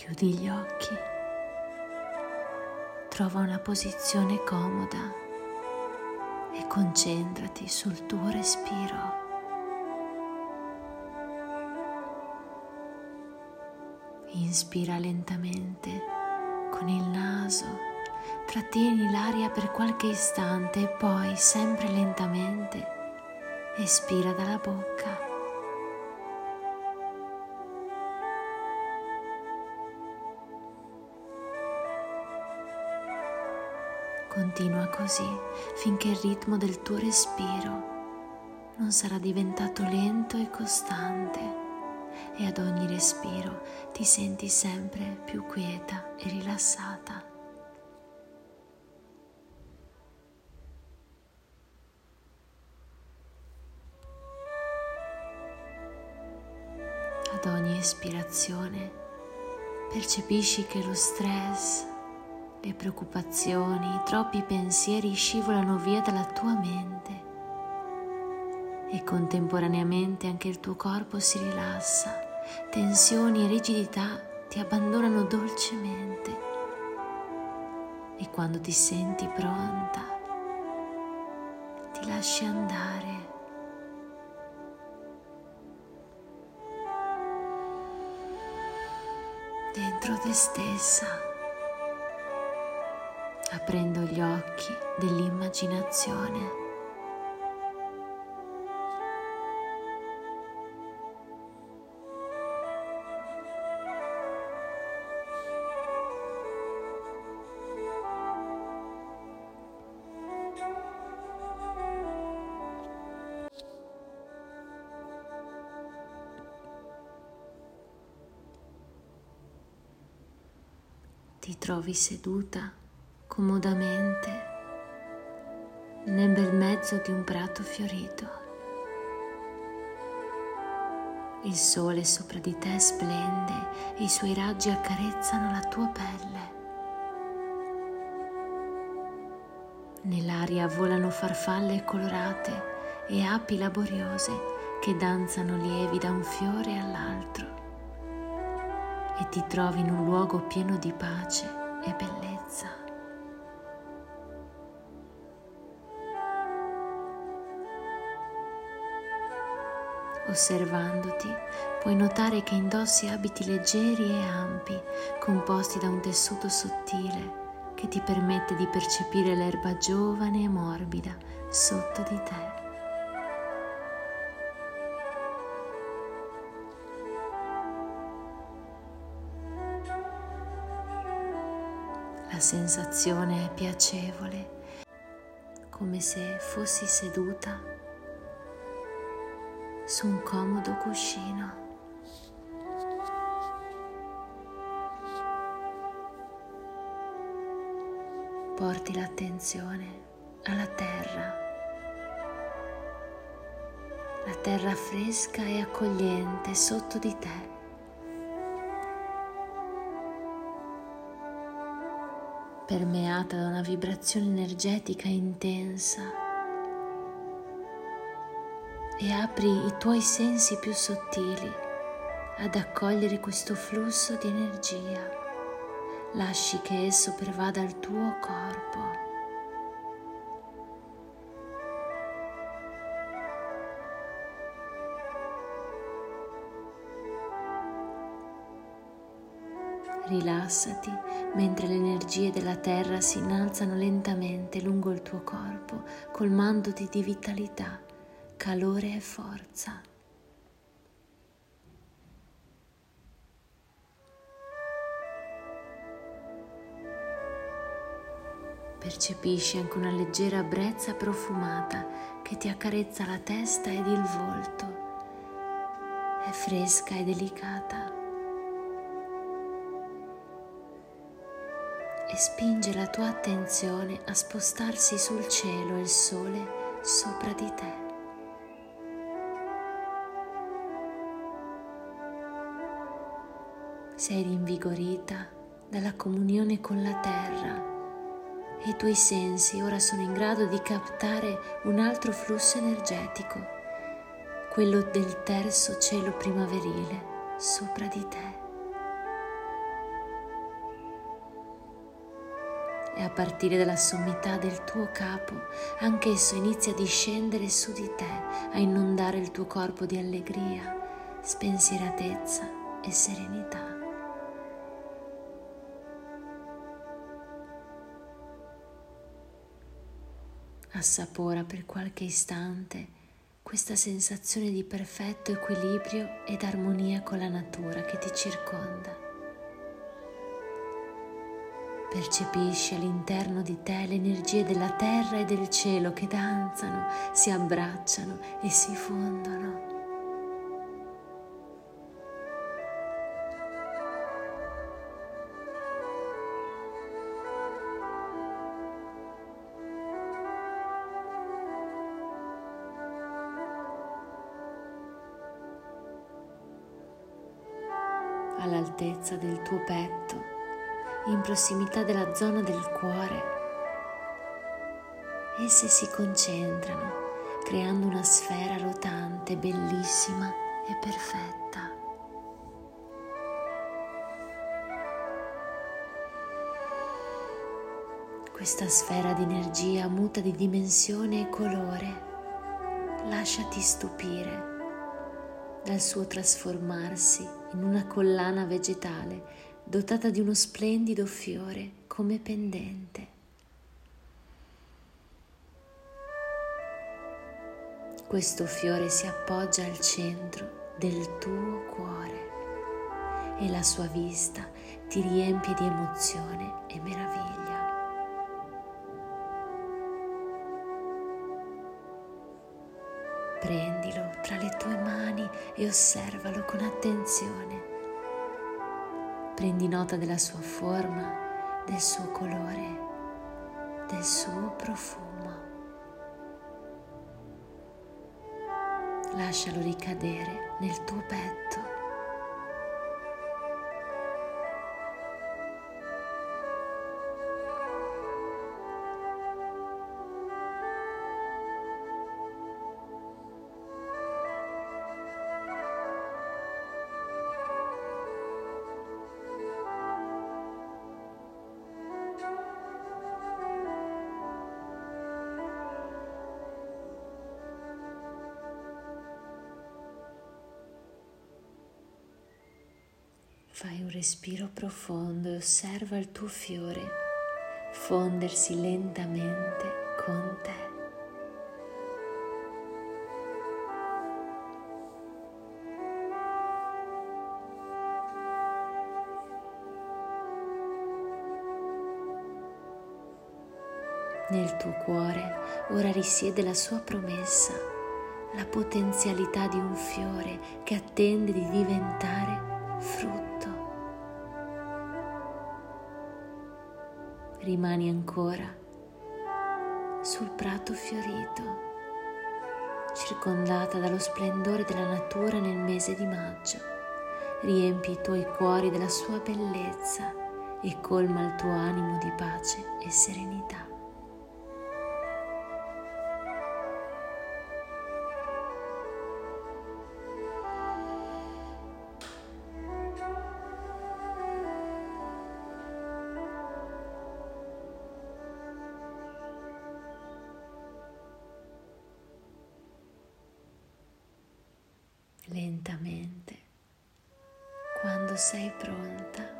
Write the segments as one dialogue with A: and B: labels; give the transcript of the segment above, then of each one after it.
A: Chiudi gli occhi, trova una posizione comoda e concentrati sul tuo respiro. Inspira lentamente con il naso, trattieni l'aria per qualche istante e poi, sempre lentamente, espira dalla bocca. Continua così finché il ritmo del tuo respiro non sarà diventato lento e costante e ad ogni respiro ti senti sempre più quieta e rilassata. Ad ogni espirazione percepisci che lo stress le preoccupazioni, i troppi pensieri scivolano via dalla tua mente. E contemporaneamente anche il tuo corpo si rilassa, tensioni e rigidità ti abbandonano dolcemente. E quando ti senti pronta ti lasci andare. dentro te stessa aprendo gli occhi dell'immaginazione. Ti trovi seduta comodamente nel bel mezzo di un prato fiorito. Il sole sopra di te splende e i suoi raggi accarezzano la tua pelle. Nell'aria volano farfalle colorate e api laboriose che danzano lievi da un fiore all'altro e ti trovi in un luogo pieno di pace e bellezza. Osservandoti puoi notare che indossi abiti leggeri e ampi, composti da un tessuto sottile che ti permette di percepire l'erba giovane e morbida sotto di te. La sensazione è piacevole, come se fossi seduta su un comodo cuscino. Porti l'attenzione alla terra, la terra fresca e accogliente sotto di te. permeata da una vibrazione energetica intensa e apri i tuoi sensi più sottili ad accogliere questo flusso di energia. Lasci che esso pervada il tuo corpo. Rilassati mentre le energie della terra si innalzano lentamente lungo il tuo corpo, colmandoti di vitalità calore e forza. Percepisci anche una leggera brezza profumata che ti accarezza la testa ed il volto. È fresca e delicata. E spinge la tua attenzione a spostarsi sul cielo e il sole sopra di te. sei rinvigorita dalla comunione con la terra e i tuoi sensi ora sono in grado di captare un altro flusso energetico, quello del terzo cielo primaverile sopra di te. E a partire dalla sommità del tuo capo, anch'esso inizia a discendere su di te, a inondare il tuo corpo di allegria, spensieratezza e serenità. Assapora per qualche istante questa sensazione di perfetto equilibrio ed armonia con la natura che ti circonda. Percepisci all'interno di te le energie della terra e del cielo che danzano, si abbracciano e si fondono. All'altezza del tuo petto in prossimità della zona del cuore. Esse si concentrano creando una sfera rotante bellissima e perfetta. Questa sfera di energia muta di dimensione e colore. Lasciati stupire dal suo trasformarsi in una collana vegetale dotata di uno splendido fiore come pendente. Questo fiore si appoggia al centro del tuo cuore e la sua vista ti riempie di emozione e meraviglia. Prendilo e osservalo con attenzione Prendi nota della sua forma, del suo colore, del suo profumo. Lascialo ricadere nel tuo petto. Fai un respiro profondo e osserva il tuo fiore fondersi lentamente con te. Nel tuo cuore ora risiede la sua promessa, la potenzialità di un fiore che attende di diventare frutto. rimani ancora sul prato fiorito, circondata dallo splendore della natura nel mese di maggio. Riempi i tuoi cuori della sua bellezza e colma il tuo animo di pace e serenità. Lentamente quando sei pronta.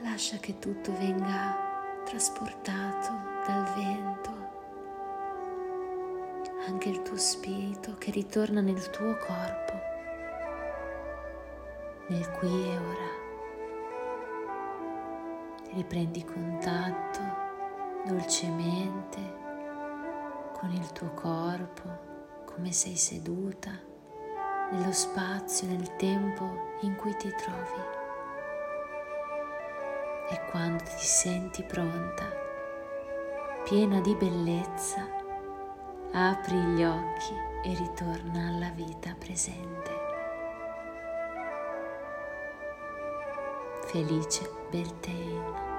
A: Lascia che tutto venga trasportato dal vento, anche il tuo spirito che ritorna nel tuo corpo, nel qui e ora. Riprendi contatto dolcemente con il tuo corpo, come sei seduta, nello spazio, nel tempo in cui ti trovi. E quando ti senti pronta, piena di bellezza, apri gli occhi e ritorna alla vita presente. Felice Beltei.